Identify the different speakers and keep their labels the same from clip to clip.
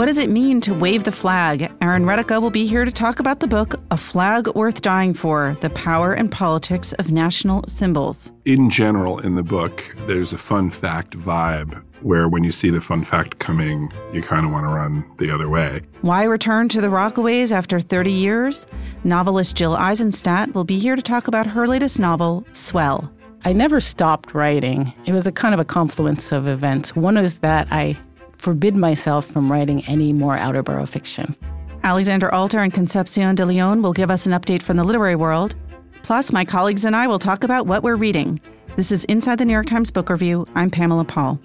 Speaker 1: what does it mean to wave the flag? Aaron Retica will be here to talk about the book, A Flag Worth Dying For The Power and Politics of National Symbols.
Speaker 2: In general, in the book, there's a fun fact vibe where when you see the fun fact coming, you kind of want to run the other way.
Speaker 1: Why return to the Rockaways after 30 years? Novelist Jill Eisenstadt will be here to talk about her latest novel, Swell.
Speaker 3: I never stopped writing. It was a kind of a confluence of events. One is that I forbid myself from writing any more outer borough fiction.
Speaker 1: Alexandra Alter and Concepcion de Leon will give us an update from the literary world. Plus, my colleagues and I will talk about what we're reading. This is Inside the New York Times Book Review. I'm Pamela Paul.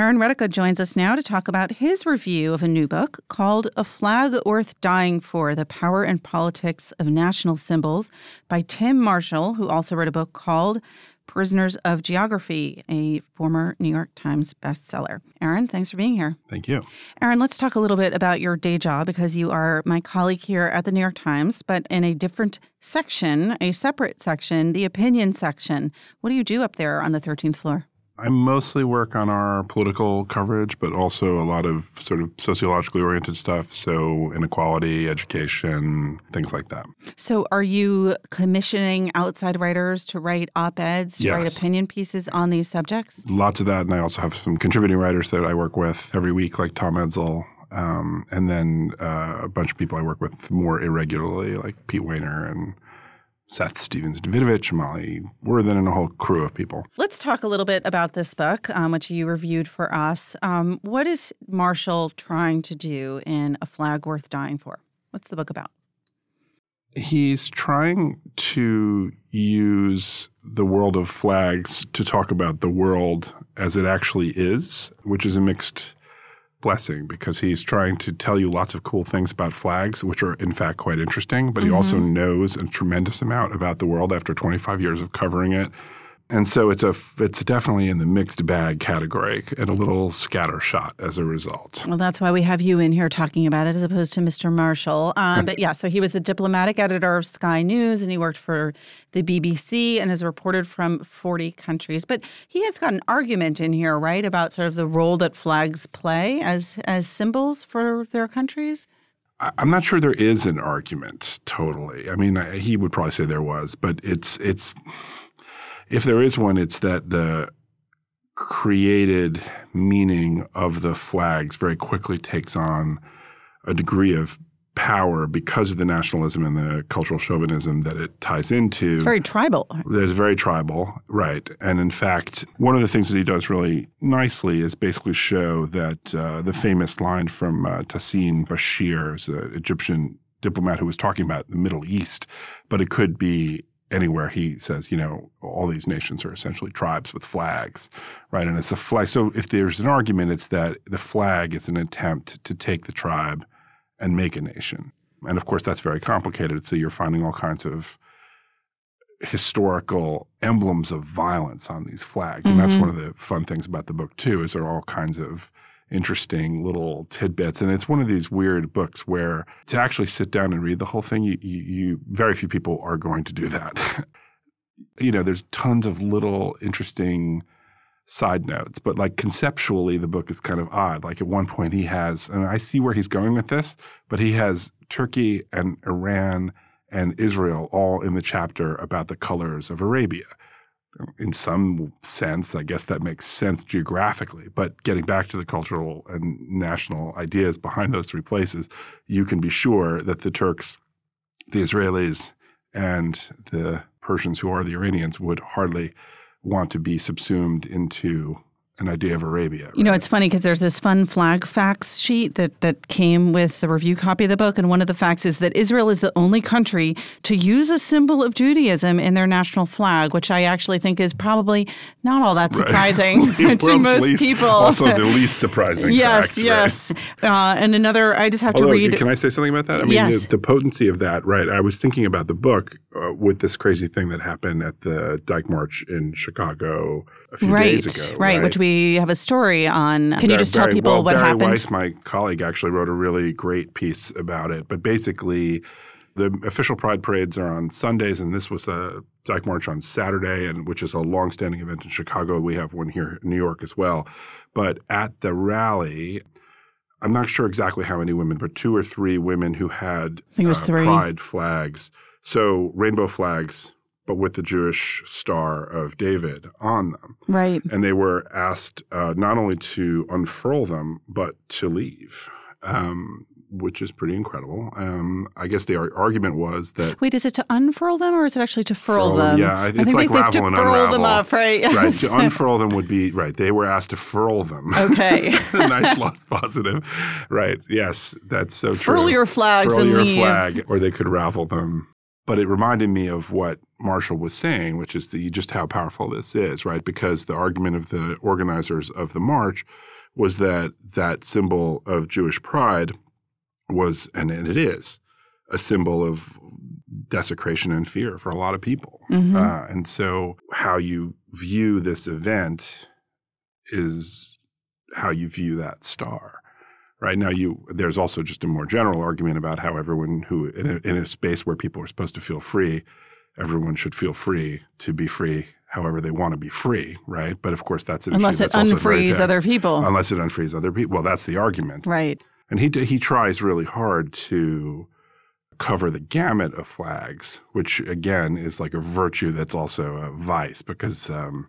Speaker 1: Aaron Retica joins us now to talk about his review of a new book called A Flag Worth Dying For The Power and Politics of National Symbols by Tim Marshall, who also wrote a book called Prisoners of Geography, a former New York Times bestseller. Aaron, thanks for being here.
Speaker 2: Thank you.
Speaker 1: Aaron, let's talk a little bit about your day job because you are my colleague here at the New York Times, but in a different section, a separate section, the opinion section. What do you do up there on the 13th floor?
Speaker 2: I mostly work on our political coverage, but also a lot of sort of sociologically oriented stuff. So, inequality, education, things like that.
Speaker 1: So, are you commissioning outside writers to write op eds, to
Speaker 2: yes.
Speaker 1: write opinion pieces on these subjects?
Speaker 2: Lots of that. And I also have some contributing writers that I work with every week, like Tom Edsall. Um, and then uh, a bunch of people I work with more irregularly, like Pete Wehner and Seth Stephens Davidowitz, Molly Worthen, and a whole crew of people.
Speaker 1: Let's talk a little bit about this book, um, which you reviewed for us. Um, what is Marshall trying to do in A Flag Worth Dying For? What's the book about?
Speaker 2: He's trying to use the world of flags to talk about the world as it actually is, which is a mixed blessing because he's trying to tell you lots of cool things about flags, which are in fact quite interesting. But he mm-hmm. also knows a tremendous amount about the world after 25 years of covering it. And so it's a it's definitely in the mixed bag category and a little scattershot as a result.
Speaker 1: Well, that's why we have you in here talking about it as opposed to Mr. Marshall. Um, but yeah, so he was the diplomatic editor of Sky News and he worked for the BBC and has reported from 40 countries. But he has got an argument in here, right, about sort of the role that flags play as as symbols for their countries.
Speaker 2: I'm not sure there is an argument totally. I mean, he would probably say there was, but it's it's if there is one, it's that the created meaning of the flags very quickly takes on a degree of power because of the nationalism and the cultural chauvinism that it ties into.
Speaker 1: It's very tribal.
Speaker 2: It's very tribal, right. And in fact, one of the things that he does really nicely is basically show that uh, the famous line from uh, Tahsin Bashir, an Egyptian diplomat who was talking about the Middle East, but it could be anywhere he says, you know, all these nations are essentially tribes with flags, right? And it's a flag. So if there's an argument, it's that the flag is an attempt to take the tribe and make a nation. And of course, that's very complicated. So you're finding all kinds of historical emblems of violence on these flags. And mm-hmm. that's one of the fun things about the book, too, is there are all kinds of interesting little tidbits. And it's one of these weird books where to actually sit down and read the whole thing, you, you, you very few people are going to do that. you know, there's tons of little interesting side notes, but like conceptually, the book is kind of odd. Like at one point, he has, and I see where he's going with this, but he has Turkey and Iran and Israel all in the chapter about the colors of Arabia in some sense, I guess that makes sense geographically. But getting back to the cultural and national ideas behind those three places, you can be sure that the Turks, the Israelis, and the Persians, who are the Iranians, would hardly want to be subsumed into an idea of Arabia. Right?
Speaker 1: You know, it's funny because there's this fun flag facts sheet that, that came with the review copy of the book. And one of the facts is that Israel is the only country to use a symbol of Judaism in their national flag, which I actually think is probably not all that surprising right. to most
Speaker 2: least,
Speaker 1: people.
Speaker 2: Also, the least surprising.
Speaker 1: yes,
Speaker 2: facts,
Speaker 1: yes. Right? Uh, and another, I just have
Speaker 2: Although,
Speaker 1: to read.
Speaker 2: Can I say something about that? I mean,
Speaker 1: yes.
Speaker 2: the, the potency of that, right? I was thinking about the book uh, with this crazy thing that happened at the Dyke March in Chicago a few days ago.
Speaker 1: Right, right, which we have a story on. Can you just tell people
Speaker 2: well,
Speaker 1: what
Speaker 2: Bari
Speaker 1: happened?
Speaker 2: Weiss, my colleague, actually wrote a really great piece about it. But basically, The official Pride parades are on Sundays, and this was a Dyke March on Saturday, and which is a long-standing event in Chicago. We have one here in New York as well. But at the rally, I'm not sure exactly how many women, but two or three women who had
Speaker 1: I think it was
Speaker 2: uh,
Speaker 1: three.
Speaker 2: pride flags. So rainbow flags, but with the Jewish star of David on them.
Speaker 1: Right.
Speaker 2: And they were asked uh, not only to unfurl them, but to leave, um, which is pretty incredible. Um, I guess the ar- argument was that.
Speaker 1: Wait, is it to unfurl them or is it actually to furl
Speaker 2: Furl
Speaker 1: them?
Speaker 2: yeah, I-
Speaker 1: I
Speaker 2: it's
Speaker 1: think
Speaker 2: like
Speaker 1: they have to
Speaker 2: and
Speaker 1: furl them up, right?
Speaker 2: Right, to unfurl them would be right. They were asked to furl them.
Speaker 1: okay.
Speaker 2: nice lost positive. Right. Yes, that's so true.
Speaker 1: Furl your flags
Speaker 2: Furl
Speaker 1: and
Speaker 2: your
Speaker 1: leave.
Speaker 2: flag, or they could ravel them. But it reminded me of what Marshall was saying, which is the just how powerful this is, right? Because the argument of the organizers of the march was that that symbol of Jewish pride was, and it is, a symbol of desecration and fear for a lot of people.
Speaker 1: Mhm.
Speaker 2: Uh, and so, how you view this event is how you view that star. Right now, you there's also just a more general argument about how everyone who in a, in a space where people are supposed to feel free, everyone should feel free to be free however they want to be free, right? But of course, that's an
Speaker 1: Unless
Speaker 2: issue
Speaker 1: it
Speaker 2: that's
Speaker 1: unfrees other people.
Speaker 2: Unless it unfrees other people. Well, that's the argument.
Speaker 1: right.
Speaker 2: And he he tries really hard to cover the gamut of flags, which again is like a virtue that's also a vice because um,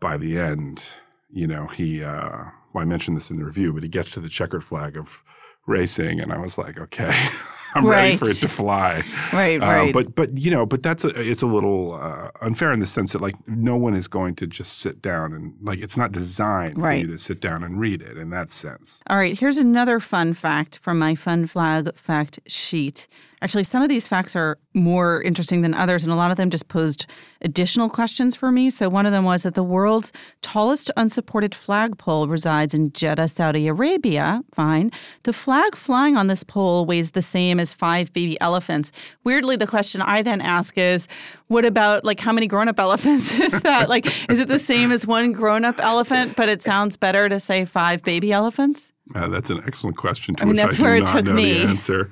Speaker 2: by the end, you know, he uh, well, I mentioned this in the review, but he gets to the checkered flag of racing, and I was like, okay, I'm ready for it to fly.
Speaker 1: Right,
Speaker 2: Uh,
Speaker 1: right.
Speaker 2: but but you know, but that's a, it's a little uh, unfair in the sense that like no one is going to just sit down and like it's not designed
Speaker 1: Right.
Speaker 2: for you to sit down and read it in that sense.
Speaker 1: All right, here's another fun fact from my fun flag fact sheet. Actually, some of these facts are more interesting than others, and a lot of them just posed additional questions for me. So, one of them was that the world's tallest unsupported flagpole resides in Jeddah, Saudi Arabia. Fine. The flag flying on this pole weighs the same as five baby elephants. Weirdly, the question I then ask is, what about like how many grown up elephants is that? like, is it the same as one grown up elephant, but it sounds better to say five baby elephants?
Speaker 2: Uh, that's an excellent question. To
Speaker 1: I mean, that's
Speaker 2: I
Speaker 1: where it took me.
Speaker 2: Answer.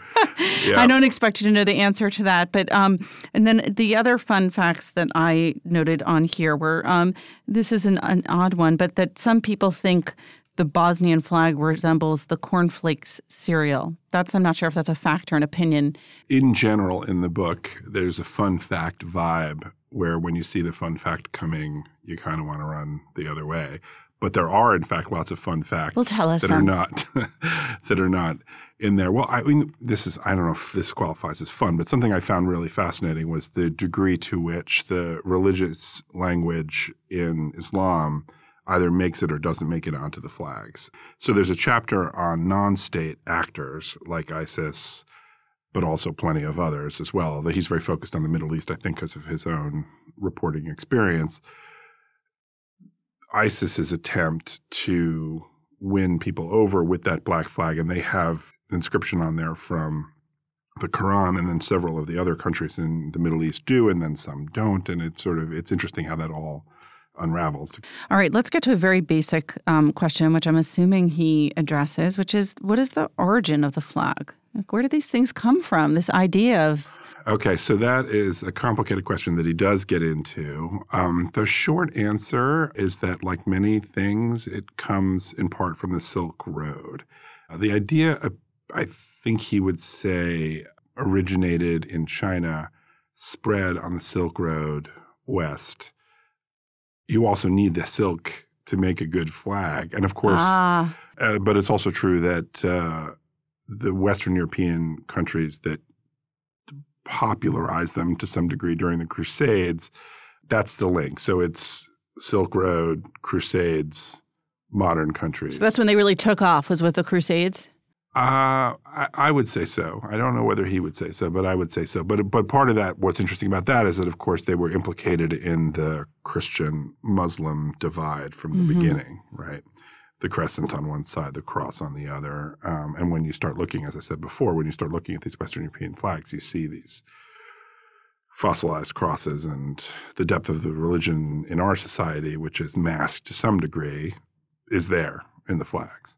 Speaker 2: Yeah.
Speaker 1: I don't expect you to know the answer to that, but um, and then the other fun facts that I noted on here were um, this is an, an odd one, but that some people think the Bosnian flag resembles the cornflakes cereal. That's I'm not sure if that's a fact or an opinion.
Speaker 2: In general, in the book, there's a fun fact vibe where when you see the fun fact coming, you kind of want to run the other way. But there are, in fact, lots of fun facts
Speaker 1: Well, tell us
Speaker 2: that are not that are not in there. Well, I mean, this is I don't know if this qualifies as fun, but something I found really fascinating was the degree to which the religious language in Islam either makes it or doesn't make it onto the flags. So there's a chapter on non-state actors like ISIS, but also plenty of others as well. Although he's very focused on the Middle East, I think, because of his own reporting experience. ISIS's attempt to win people over with that black flag, and they have an inscription on there from the Quran, and then several of the other countries in the Middle East do, and then some don't. And it's sort of it's interesting how that all unravels.
Speaker 1: All right, let's get to a very basic um, question, which I'm assuming he addresses, which is what is the origin of the flag? Like, where do these things come from? This idea of
Speaker 2: Okay, so that is a complicated question that he does get into. Um, the short answer is that, like many things, it comes in part from the Silk Road. Uh, the idea, uh, I think he would say, originated in China, spread on the Silk Road west. You also need the silk to make a good flag. And of course,
Speaker 1: ah,
Speaker 2: uh, but it's also true that uh, the Western European countries that popularized them to some degree during the Crusades, that's the link. So it's Silk Road, Crusades, modern countries.
Speaker 1: so that's when they really took off was with the Crusades.
Speaker 2: Uh, I, I would say so. I don't know whether he would say so, but I would say so. But but part of that, what's interesting about that is that, of course, they were implicated in the Christian-Muslim divide from the
Speaker 1: Mhm.
Speaker 2: beginning, right? The crescent on one side, the cross on the other. Um, and when you start looking, as I said before, when you start looking at these Western European flags, you see these fossilized crosses and the depth of the religion in our society, which is masked to some degree, is there in the flags.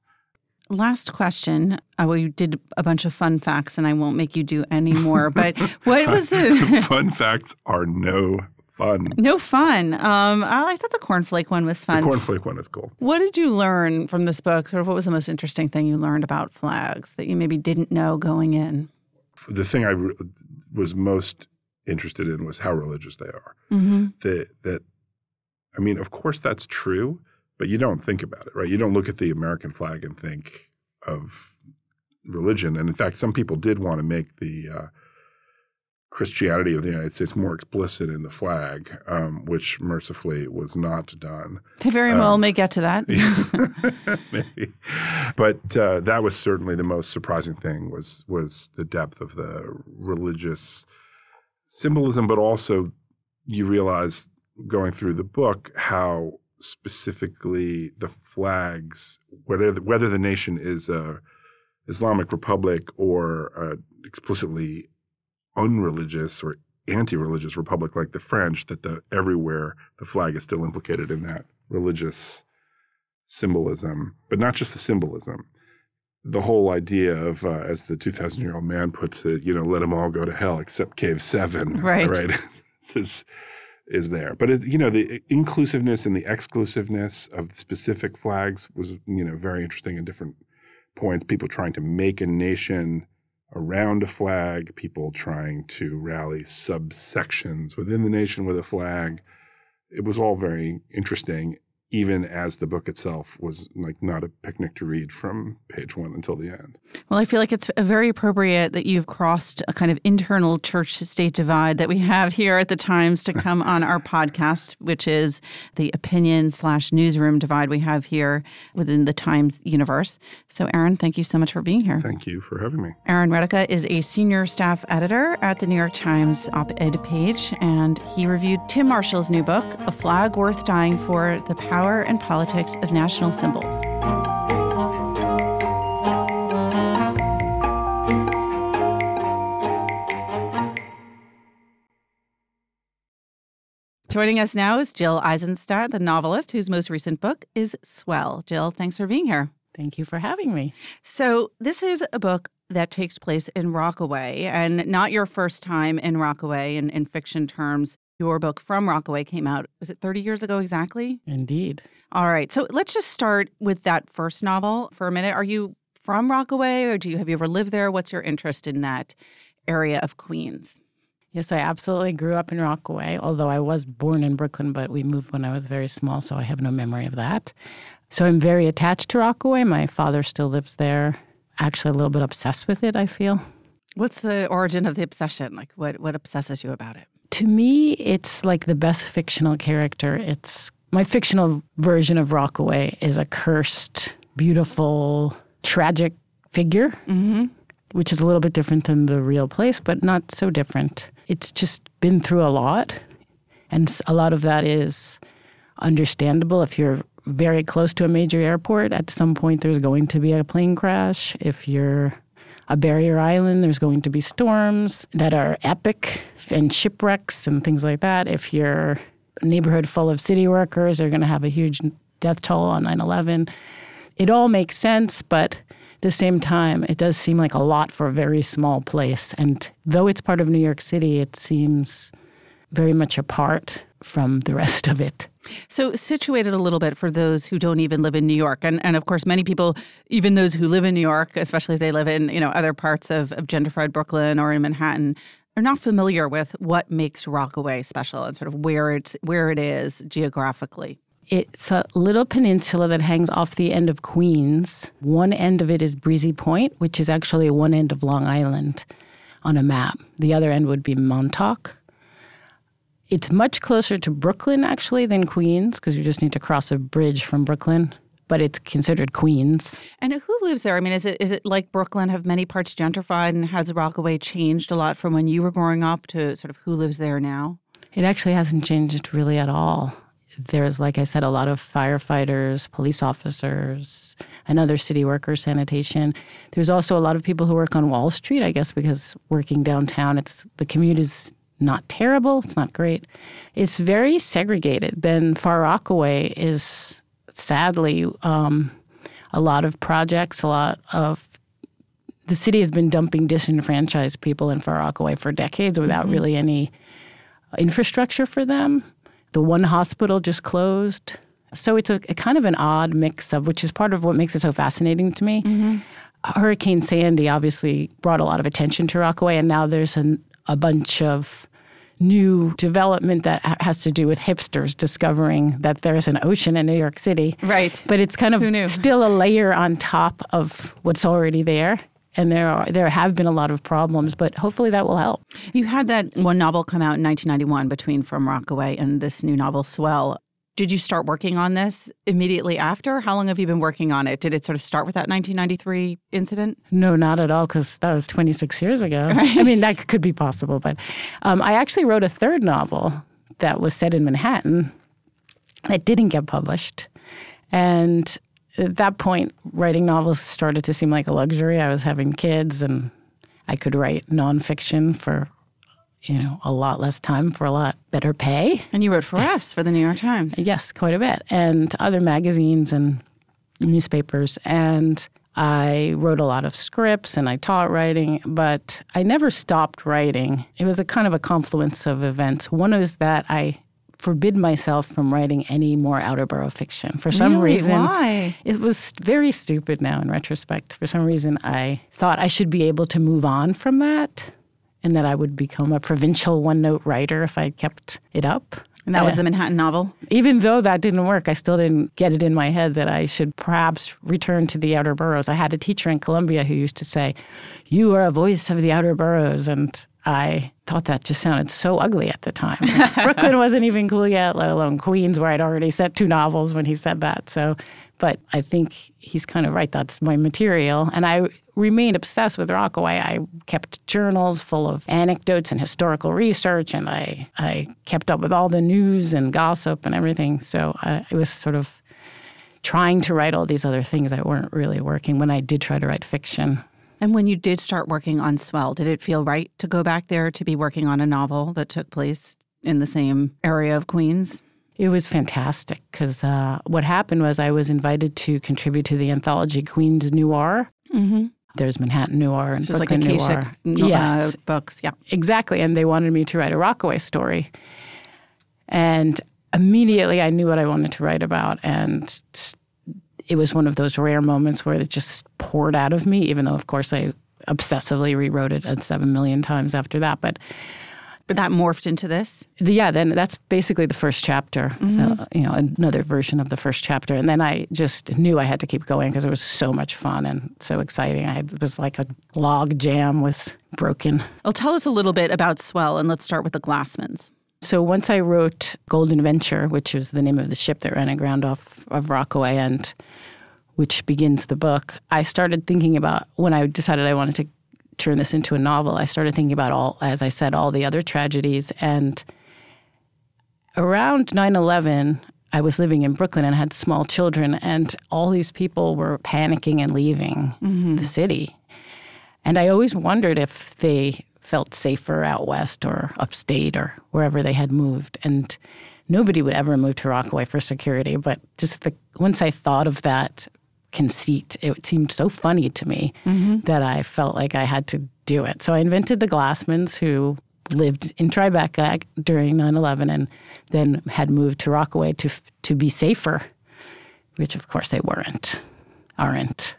Speaker 1: last question. Uh, we did a bunch of fun facts, and I won't make you do any more. But what was the
Speaker 2: fun facts are no fun.
Speaker 1: No fun. Um, I thought the cornflake one was fun.
Speaker 2: The cornflake one is cool.
Speaker 1: What did you learn from this book? Sort of, what was the most interesting thing you learned about flags that you maybe didn't know going in?
Speaker 2: The thing I re- was most interested in was how religious they are.
Speaker 1: Mm-hmm.
Speaker 2: That that, I mean, of course that's true, but you don't think about it, right? You don't look at the American flag and think of religion. And in fact, some people did want to make the uh, Christianity of the United States more explicit in the flag, um, which mercifully was not done.
Speaker 1: They very um, well may get to that.
Speaker 2: maybe. But uh, that was certainly the most surprising thing was was the depth of the religious symbolism, but also you realize going through the book how specifically the flags, whether the, whether the nation is a Islamic Republic or a explicitly unreligious or anti-religious republic like the French, that the everywhere the flag is still implicated in that religious symbolism, but not just the symbolism. The whole idea of, uh, as the 2,000 year old man puts it, you know, let them all go to hell except Cave Seven.
Speaker 1: Right.
Speaker 2: Right. is, is there. But, it, you know, the inclusiveness and the exclusiveness of specific flags was, you know, very interesting in different points. People trying to make a nation around a flag, people trying to rally subsections within the nation with a flag. It was all very interesting even as the book itself was like not a picnic to read from page one until the end.
Speaker 1: Well, I feel like it's uh, very appropriate that you've crossed a kind of internal church state divide that we have here at the Times to come on our podcast, which is the opinion slash newsroom divide we have here within the Times universe. So, Aaron, thank you so much for being here.
Speaker 2: Thank you for having me.
Speaker 1: Aaron Retica is a senior staff editor at the New York Times op ed page, and he reviewed Tim Marshall's new book, A Flag Worth Dying for The Power power and politics of national symbols. Joining us now is Jill Eisenstadt, the novelist whose most recent book is Swell. Jill, thanks for being here.
Speaker 3: Thank you for having me.
Speaker 1: So, this is a book that takes place in Rockaway, and not your first time in Rockaway in, in fiction terms. Your book From Rockaway came out, was it 30 years ago exactly?
Speaker 3: Indeed.
Speaker 1: All right. So let's just start with that first novel for a minute. Are you from Rockaway or do you have you ever lived there? What's your interest in that area of Queens?
Speaker 3: Yes, I absolutely grew up in Rockaway, although I was born in Brooklyn, but we moved when I was very small, so I have no memory of that. So I'm very attached to Rockaway. My father still lives there. Actually, a little bit obsessed with it, I feel.
Speaker 1: What's the origin of the obsession? Like, what, what obsesses you about it?
Speaker 3: To me, it's like the best fictional character. It's my fictional version of Rockaway is a cursed, beautiful, tragic figure,
Speaker 1: mm-hmm.
Speaker 3: which is a little bit different than the real place, but not so different. It's just been through a lot. And a lot of that is understandable if you're very close to a major airport. At some point, there's going to be a plane crash. If you're a barrier island, there's going to be storms that are epic and shipwrecks and things like that. If you're a neighborhood full of city workers, they're going to have a huge death toll on 9 11. It all makes sense, but at the same time, it does seem like a lot for a very small place. And though it's part of New York City, it seems very much apart from the rest of it.
Speaker 1: So, situated a little bit for those who don't even live in New York, and, and of course, many people, even those who live in New York, especially if they live in you know other parts of, of gentrified Brooklyn or in Manhattan, are not familiar with what makes Rockaway special and sort of where it's where it is geographically.
Speaker 3: It's a little peninsula that hangs off the end of Queens. One end of it is Breezy Point, which is actually one end of Long Island on a map. The other end would be Montauk. It's much closer to Brooklyn actually than Queens because you just need to cross a bridge from Brooklyn but it's considered Queens.
Speaker 1: And who lives there? I mean, is it is it like Brooklyn? Have many parts gentrified, and has Rockaway changed a lot from when you were growing up to sort of who lives there now?
Speaker 3: It actually hasn't changed really at all. There's, like I said, a lot of firefighters, police officers, and other city workers, sanitation. There's also a lot of people who work on Wall Street, I guess, because working downtown, it's the commute is not terrible. It's not great. It's very segregated. Then Far Rockaway is sadly um, a lot of projects, a lot of the city has been dumping disenfranchised people in Far Rockaway for decades without mm-hmm. really any infrastructure for them. The one hospital just closed. So it's a, a, kind of an odd mix of, which is part of what makes it so fascinating to me. Mm-hmm. Hurricane Sandy obviously brought a lot of attention to Rockaway, and now there's an, a bunch of new development that has to do with hipsters discovering that there's an ocean in New York City.
Speaker 1: Right.
Speaker 3: But it's kind of still a layer on top of what's already there. And there are there have been a lot of problems, but hopefully that will help.
Speaker 1: You had that one novel come out in 1991 between From Rockaway and this new novel Swell. Did you start working on this immediately after? How long have you been working on it? Did it sort of start with that 1993 incident?
Speaker 3: No, not at all, because that was 26 years ago. Right. I mean, that could be possible, but um, I actually wrote a third novel that was set in Manhattan that didn't get published. And at that point, writing novels started to seem like a luxury. I was having kids and I could write nonfiction for you know, a lot less time for a lot better pay.
Speaker 1: And you wrote for us for the New York Times.
Speaker 3: Yes, quite a bit. And other magazines and newspapers. And I wrote a lot of scripts and I taught writing, but I never stopped writing. It was a kind of a confluence of events. One is that I forbid myself from writing any more outer borough fiction. For some
Speaker 1: really?
Speaker 3: reason,
Speaker 1: why?
Speaker 3: It was very stupid now in retrospect. For some reason, I thought I should be able to move on from that and that I would become a provincial one note writer if I kept it up.
Speaker 1: And that was the Manhattan novel?
Speaker 3: Even though that didn't work, I still didn't get it in my head that I should perhaps return to the outer boroughs. I had a teacher in Columbia who used to say, You are a voice of the outer boroughs. And I thought that just sounded so ugly at the time. Brooklyn wasn't even cool yet, let alone Queens, where I'd already set two novels when he said that. So but I think he's kind of right. That's my material. And I remained obsessed with Rockaway. I kept journals full of anecdotes and historical research, and I, I kept up with all the news and gossip and everything. So I, was sort of trying to write all these other things that weren't really working when I did try to write fiction.
Speaker 1: And when you did start working on Swell, did it feel right to go back there to be working on a novel that took place in the same area of Queens?
Speaker 3: It was fantastic because uh, what happened was I was invited to contribute to the anthology Queens Noir. Mm-hmm. There's Manhattan Noir and
Speaker 1: so
Speaker 3: Brooklyn
Speaker 1: like
Speaker 3: Noir.
Speaker 1: Uh, yes. books, yeah.
Speaker 3: Exactly. And they wanted me to write a Rockaway story. And immediately I knew what I wanted to write about. And it was one of those rare moments where it just poured out of me, even though, of course, I obsessively rewrote it seven million times after that. But
Speaker 1: but that morphed into this.
Speaker 3: The, yeah, then that's basically the first chapter. Mm-hmm. Uh, you know, another version of the first chapter, and then I just knew I had to keep going because it was so much fun and so exciting. I it was like a log jam was broken.
Speaker 1: Well, tell us a little bit about Swell, and let's start with the Glassmans.
Speaker 3: So once I wrote Golden Venture, which was the name of the ship that ran aground off of Rockaway, and which begins the book, I started thinking about when I decided I wanted to turn this into a novel, I started thinking about all, as I said, all the other tragedies. And around 9 11, I was living in Brooklyn and had small children, and all these people were panicking and leaving mm-hmm. the city. And I always wondered if they felt safer out west or upstate or wherever they had moved. And nobody would ever move to Rockaway for security. But just the, once I thought of that conceit. It seemed so funny to me mm-hmm. that I felt like I had to do it. So I invented the Glassmans, who lived in Tribeca during 9/11 and then had moved to Rockaway to to be safer, which of course they weren't, aren't.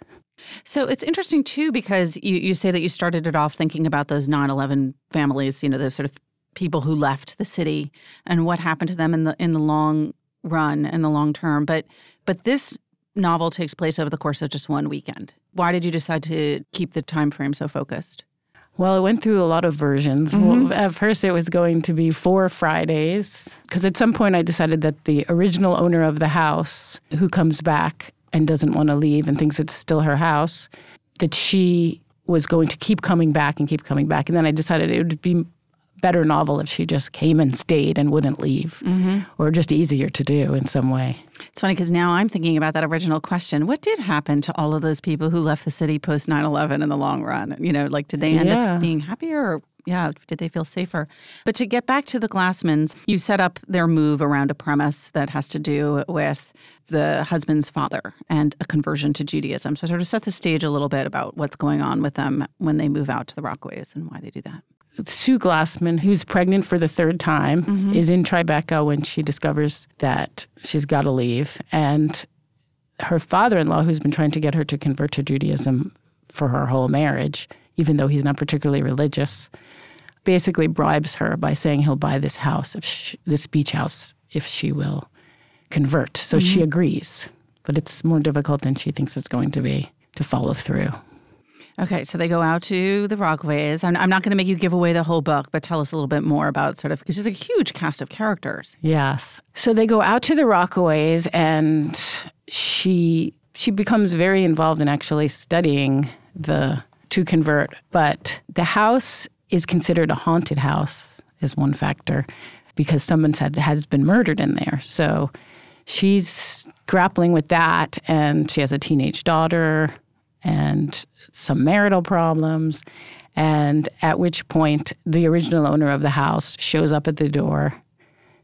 Speaker 1: So it's interesting too because you, you say that you started it off thinking about those 9/11 families, you know, the sort of people who left the city and what happened to them in the in the long run and the long term. But but this novel takes place over the course of just one weekend. Why did you decide to keep the time frame so focused?
Speaker 3: Well, it went through a lot of versions. Mm-hmm. Well, at first, it was going to be four Fridays, because at some point I decided that the original owner of the house, who comes back and doesn't want to leave and thinks it's still her house, that she was going to keep coming back and keep coming back. And then I decided it would be better novel if she just came and stayed and wouldn't leave, mm-hmm. or just easier to do in some way.
Speaker 1: It's funny because now I'm thinking about that original question. What did happen to all of those people who left the city post 9 11 in the long run? You know, like, did they end yeah. up being happier or yeah, did they feel safer? But to get back to the Glassmans, you set up their move around a premise that has to do with the husband's father and a conversion to Judaism. So, sort of set the stage a little bit about what's going on with them when they move out to the Rockaways and why they do that.
Speaker 3: Sue Glassman, who's pregnant for the third time, mm-hmm. is in Tribeca when she discovers that she's got to leave. And her father in law, who's been trying to get her to convert to Judaism for her whole marriage, even though he's not particularly religious, basically bribes her by saying he'll buy this house, if she, this beach house, if she will convert. So mm-hmm. she agrees. But it's more difficult than she thinks it's going to be to follow through.
Speaker 1: Okay, so they go out to the Rockaways. I'm, I'm not going to make you give away the whole book, but tell us a little bit more about sort of because there's a huge cast of characters.
Speaker 3: Yes. So they go out to the Rockaways, and she she becomes very involved in actually studying the to convert. But the house is considered a haunted house is one factor because someone said has been murdered in there. So she's grappling with that, and she has a teenage daughter and some marital problems. And at which point, the original owner of the house shows up at the door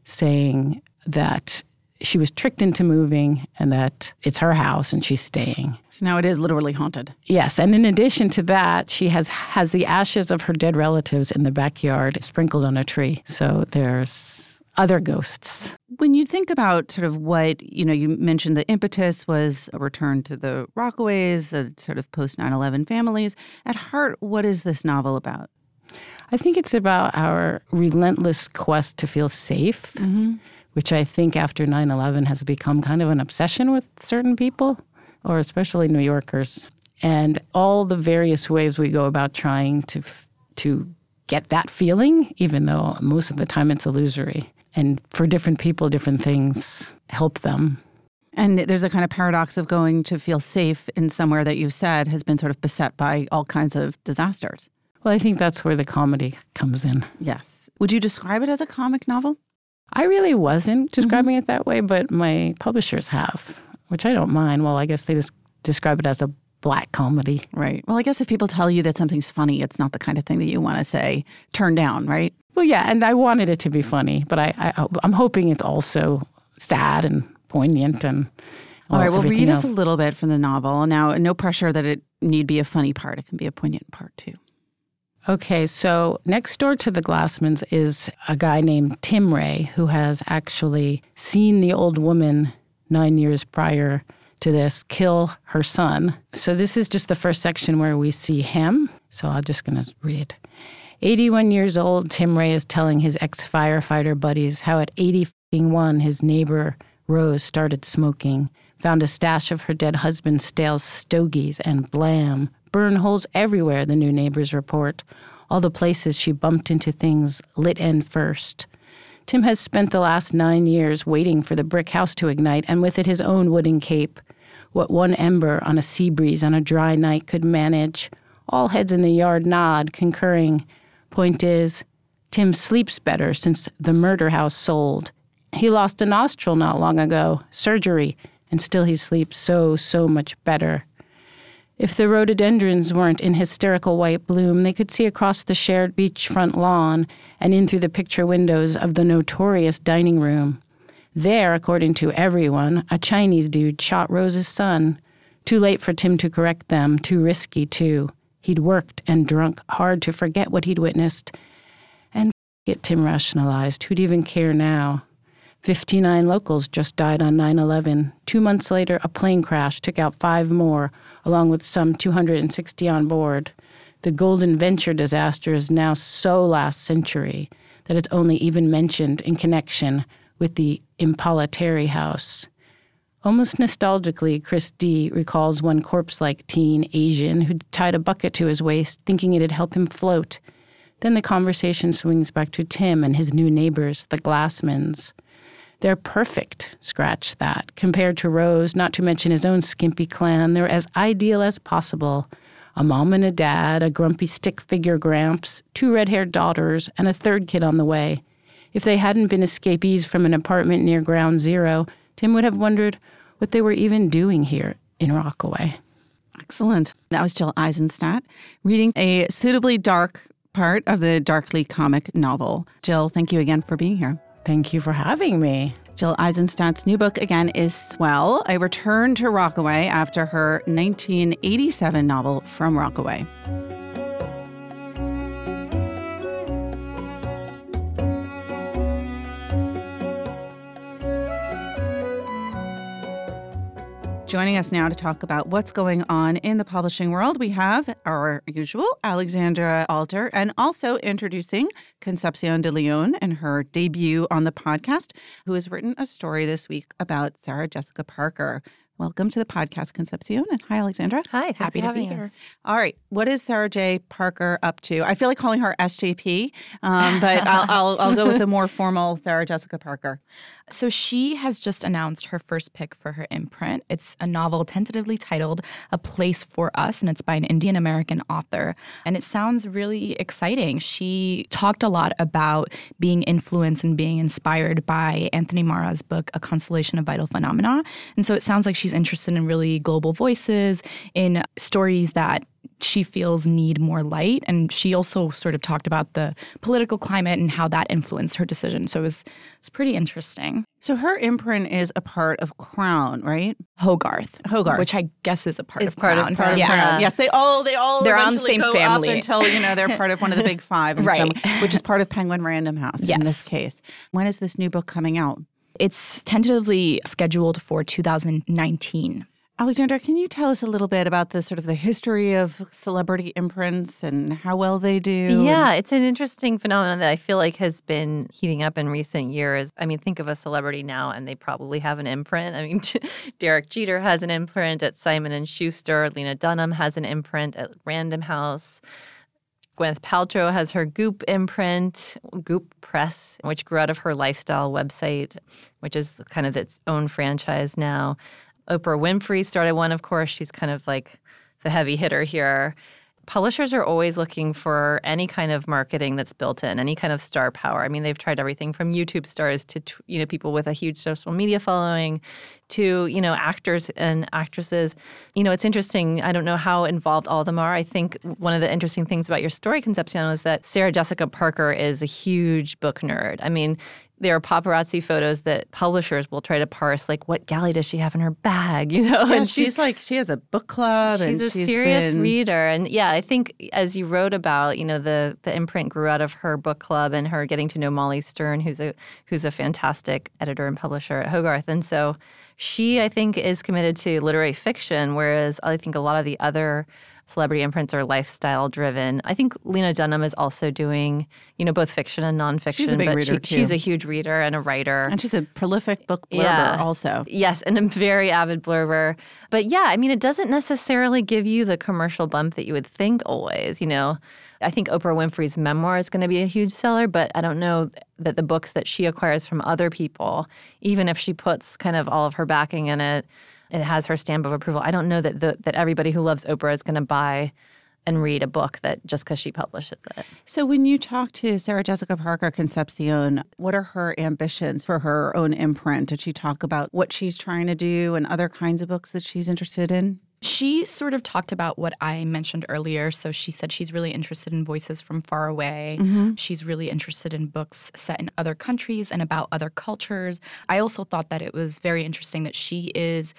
Speaker 3: saying that she was tricked into moving and that it's her house and she's staying.
Speaker 1: So now it is literally haunted.
Speaker 3: Yes, and in addition to that, she has has the ashes of her dead relatives in the backyard sprinkled on a tree. So there's other ghosts.
Speaker 1: When you think about sort of what, you know, you mentioned the impetus was a return to the Rockaways, a sort of post 9 11 families. At heart, what is this novel about?
Speaker 3: I think it's about our relentless quest to feel safe, mm-hmm. which I think after 9 11 has become kind of an obsession with certain people, or especially New Yorkers. And all the various ways we go about trying to, to get that feeling, even though most of the time it's illusory and for different people, different things help them.
Speaker 1: And there's a kind of paradox of going to feel safe in somewhere that you've said has been sort of beset by all kinds of disasters.
Speaker 3: Well, I think that's where the comedy comes in.
Speaker 1: Yes. Would you describe it as a comic novel?
Speaker 3: I really wasn't describing mm-hmm. it that way, but my publishers have, which I don't mind. Well, I guess they just describe it as a black comedy.
Speaker 1: Right. Well, I guess if people tell you that something's funny, it's not the kind of thing that you want to say, turn down, right?
Speaker 3: Well, yeah, and I wanted it to be funny, but I, I I'm hoping it's also sad and poignant and.
Speaker 1: All right, well, read else. us a little bit from the novel. Now, no pressure that it need be a funny part; it can be a poignant part too.
Speaker 3: Okay, so next door to the Glassmans is a guy named Tim Ray who has actually seen the old woman nine years prior to this kill her son. So this is just the first section where we see him. So I'm just going to read. 81 years old, Tim Ray is telling his ex firefighter buddies how at 81 his neighbor Rose started smoking, found a stash of her dead husband's stale stogies, and blam, burn holes everywhere, the new neighbors report. All the places she bumped into things lit end first. Tim has spent the last nine years waiting for the brick house to ignite, and with it his own wooden cape. What one ember on a sea breeze on a dry night could manage. All heads in the yard nod, concurring. Point is, Tim sleeps better since the murder house sold. He lost a nostril not long ago, surgery, and still he sleeps so, so much better. If the rhododendrons weren't in hysterical white bloom, they could see across the shared beachfront lawn and in through the picture windows of the notorious dining room. There, according to everyone, a Chinese dude shot Rose's son. Too late for Tim to correct them, too risky, too. He'd worked and drunk hard to forget what he'd witnessed. And get Tim rationalized. Who'd even care now? 59 locals just died on 9 11. Two months later, a plane crash took out five more, along with some 260 on board. The Golden Venture disaster is now so last century that it's only even mentioned in connection with the Impala Terry house. Almost nostalgically, Chris D recalls one corpse like teen Asian who tied a bucket to his waist, thinking it'd help him float. Then the conversation swings back to Tim and his new neighbors, the Glassmans. They're perfect, scratch that. Compared to Rose, not to mention his own skimpy clan, they're as ideal as possible. a mom and a dad, a grumpy stick figure Gramps, two red haired daughters, and a third kid on the way. If they hadn't been escapees from an apartment near Ground Zero, Tim would have wondered what they were even doing here in Rockaway.
Speaker 1: Excellent. That was Jill Eisenstadt reading a suitably dark part of the darkly comic novel. Jill, thank you again for being here.
Speaker 3: Thank you for having me.
Speaker 1: Jill Eisenstadt's new book again is Swell, a return to Rockaway after her 1987 novel From Rockaway. Joining us now to talk about what's going on in the publishing world, we have our usual Alexandra Alter and also introducing Concepcion de Leon in her debut on the podcast, who has written a story this week about Sarah Jessica Parker. Welcome to the podcast, Concepcion. And hi, Alexandra.
Speaker 4: Hi, happy to be here.
Speaker 1: All right. What is Sarah J. Parker up to? I feel like calling her SJP, um, but I'll, I'll, I'll go with the more formal Sarah Jessica Parker.
Speaker 4: So she has just announced her first pick for her imprint. It's a novel tentatively titled A Place for Us, and it's by an Indian American author. And it sounds really exciting. She talked a lot about being influenced and being inspired by Anthony Marra's book, A Constellation of Vital Phenomena. And so it sounds like she's interested in really global voices, in stories that she feels need more light. And she also sort of talked about the political climate and how that influenced her decision. So it was, it was pretty interesting.
Speaker 1: So her imprint is a part of Crown, right?
Speaker 4: Hogarth.
Speaker 1: Hogarth.
Speaker 4: Which I guess is a part
Speaker 5: is
Speaker 4: of
Speaker 5: part
Speaker 4: Crown.
Speaker 5: Of, part of
Speaker 1: yeah.
Speaker 5: Crown.
Speaker 1: Yes, they all they all
Speaker 4: They're on the
Speaker 1: eventually
Speaker 4: same
Speaker 1: go
Speaker 4: family.
Speaker 1: up until you know they're part of one of the big five,
Speaker 4: Right.
Speaker 1: some- which is part of Penguin Random House in this case. When is this new book coming out?
Speaker 4: It's tentatively scheduled for 2019.
Speaker 1: Alexandra, can you tell us a little bit about the sort of the history of celebrity imprints and how well they do?
Speaker 5: Yeah, it's an interesting phenomenon that I feel like has been heating up in recent years. I mean, think of a celebrity now, and they probably have an imprint. I mean, Derek Jeter has an imprint at Simon and Schuster. Lena Dunham has an imprint at Random House. Gwyneth Paltrow has her Goop imprint, Goop Press, which grew out of her lifestyle website, which is kind of its own franchise now. Oprah Winfrey started one, of course. She's kind of like the heavy hitter here. Publishers are always looking for any kind of marketing that's built in, any kind of star power. I mean, they've tried everything from YouTube stars to you know people with a huge social media following, to you know actors and actresses. You know, it's interesting. I don't know how involved all of them are. I think one of the interesting things about your story, Concepcion, is that Sarah Jessica Parker is a huge book nerd. I mean, there are paparazzi photos that publishers will try to parse, like what galley does she have in her bag, you know?
Speaker 1: Yeah, she's, like she has a book club.
Speaker 5: She's
Speaker 1: and
Speaker 5: a
Speaker 1: she's
Speaker 5: serious
Speaker 1: been-
Speaker 5: reader, and yeah, I think as you wrote about, you know, the the imprint grew out of her book club and her getting to know Molly Stern, who's a who's a fantastic editor and publisher at Hogarth, and so she, I think, is committed to literary fiction, whereas I think a lot of the other celebrity imprints are lifestyle driven. I think Lena Dunham is also doing, you know, both fiction and nonfiction.
Speaker 1: She's a big
Speaker 5: but
Speaker 1: reader,
Speaker 5: she, she's a huge reader and a writer.
Speaker 1: And she's a prolific book blurber
Speaker 5: Yeah.
Speaker 1: also.
Speaker 5: Yes, and a very avid blurber. But yeah, I mean, it doesn't necessarily give you the commercial bump that you would think always, you know. I think Oprah Winfrey's memoir is going to be a huge seller, but I don't know that the books that she acquires from other people, even if she puts kind of all of her backing in it, it has her stamp of approval. I don't know that the, that everybody who loves Oprah is going to buy and read a book that just because she publishes it.
Speaker 1: So when you talk to Sarah Jessica Parker Concepcion, what are her ambitions for her own imprint? Did she talk about what she's trying to do and other kinds of books that she's interested in?
Speaker 4: She sort of talked about what I mentioned earlier. So she said she's really interested in voices from far away. Mm-hmm. She's really interested in books set in other countries and about other cultures. I also thought that it was very interesting that she is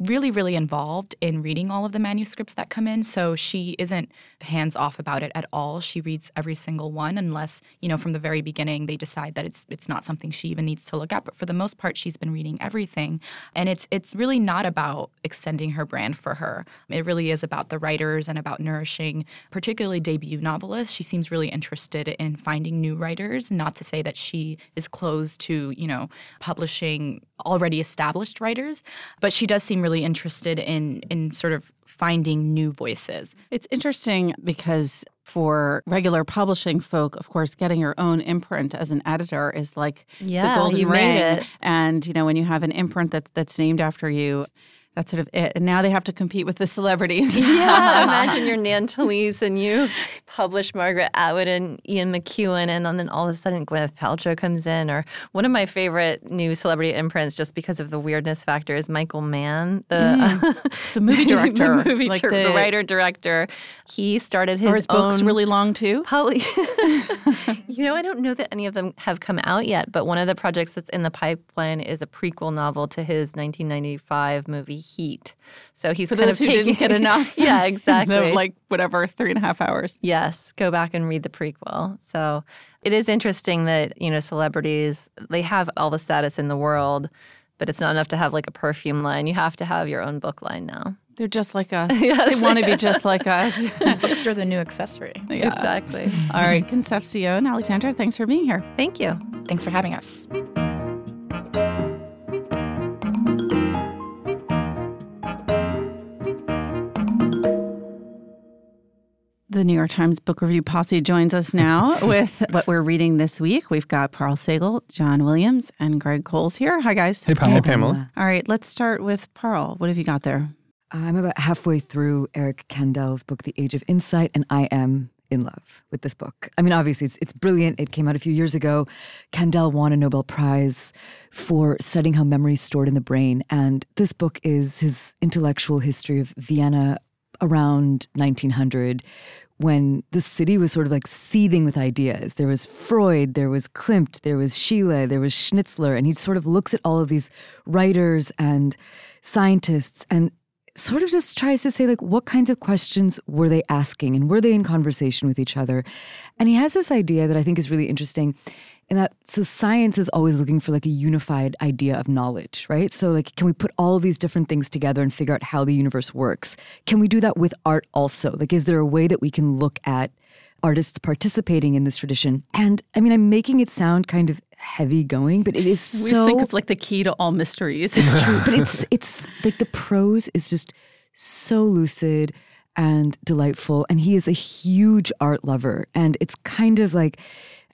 Speaker 4: really, really involved in reading all of the manuscripts that come in. So she isn't hands off about it at all. She reads every single one unless, you know, from the very beginning they decide that it's it's not something she even needs to look at. But for the most part, she's been reading everything. And it's it's really not about extending her brand for her. It really is about the writers and about nourishing, particularly debut novelists. She seems really interested in finding new writers, not to say that she is closed to, you know, publishing already established writers, but she does seem really interested in in sort of finding new voices.
Speaker 1: It's interesting because for regular publishing folk, of course, getting your own imprint as an editor is like
Speaker 5: Yeah,
Speaker 1: the golden
Speaker 5: you
Speaker 1: ring.
Speaker 5: made it.
Speaker 1: And you know, when you have an imprint that's that's named after you, that's sort of it. And now they have to compete with the celebrities.
Speaker 5: Yeah, imagine you're Nan Talese and you publish Margaret Atwood and Ian McEwan, and then all of a sudden Gwyneth Paltrow comes in. Or one of my favorite new celebrity imprints, just because of the weirdness factor, is Michael Mann, the
Speaker 1: Mm. the movie director,
Speaker 5: the movie
Speaker 1: like
Speaker 5: dir- the, writer director. He started his
Speaker 1: his books really long too?
Speaker 5: Probably. you know, I don't know that any of them have come out yet, but one of the projects that's in the pipeline is a prequel novel to his 1995 movie Heat. So he's
Speaker 1: For
Speaker 5: kind
Speaker 1: those
Speaker 5: of
Speaker 1: who
Speaker 5: taking,
Speaker 1: didn't get enough.
Speaker 5: yeah, exactly.
Speaker 1: The, like whatever, three and a half hours.
Speaker 5: Yes, go back and read the prequel. So it is interesting that, you know, celebrities, they have all the status in the world, but it's not enough to have like a perfume line. You have to have your own book line now.
Speaker 1: They're just like us.
Speaker 5: Yes.
Speaker 1: They want to be just like us.
Speaker 4: Books are the new accessory.
Speaker 1: Yeah.
Speaker 5: Exactly.
Speaker 1: All right, Concepcion, Alexandra, thanks for being here.
Speaker 5: Thank you.
Speaker 4: Thanks for having us.
Speaker 1: The New York Times Book Review Posse joins us now with what we're reading this week. We've got Parul Sehgal, John Williams, and Greg Cowles here. Hi, guys.
Speaker 6: Hey, Pamela. Hey, Pamela.
Speaker 1: All right, let's start with Parl. What have you got there?
Speaker 7: I'm about halfway through Eric Kandel's book, The Age of Insight, and I am in love with this book. I mean, obviously, it's, it's brilliant. It came out a few years ago. Kandel won a Nobel Prize for studying how memory is stored in the brain. And this book is his intellectual history of Vienna around 1900 when the city was sort of like seething with ideas. There was Freud, there was Klimt, there was Schiele, there was Schnitzler, and he sort of looks at all of these writers and scientists and sort of just tries to say like what kinds of questions were they asking and were they in conversation with each other and he has this idea that i think is really interesting in that so science is always looking for like a unified idea of knowledge right so like can we put all these different things together and figure out how the universe works can we do that with art also like is there a way that we can look at artists participating in this tradition and i mean i'm making it sound kind of heavy going but it is
Speaker 1: We
Speaker 7: so
Speaker 1: just think of like the key to all mysteries.
Speaker 7: it's true, but it's it's like the prose is just so lucid and delightful, and he is a huge art lover, and it's kind of like.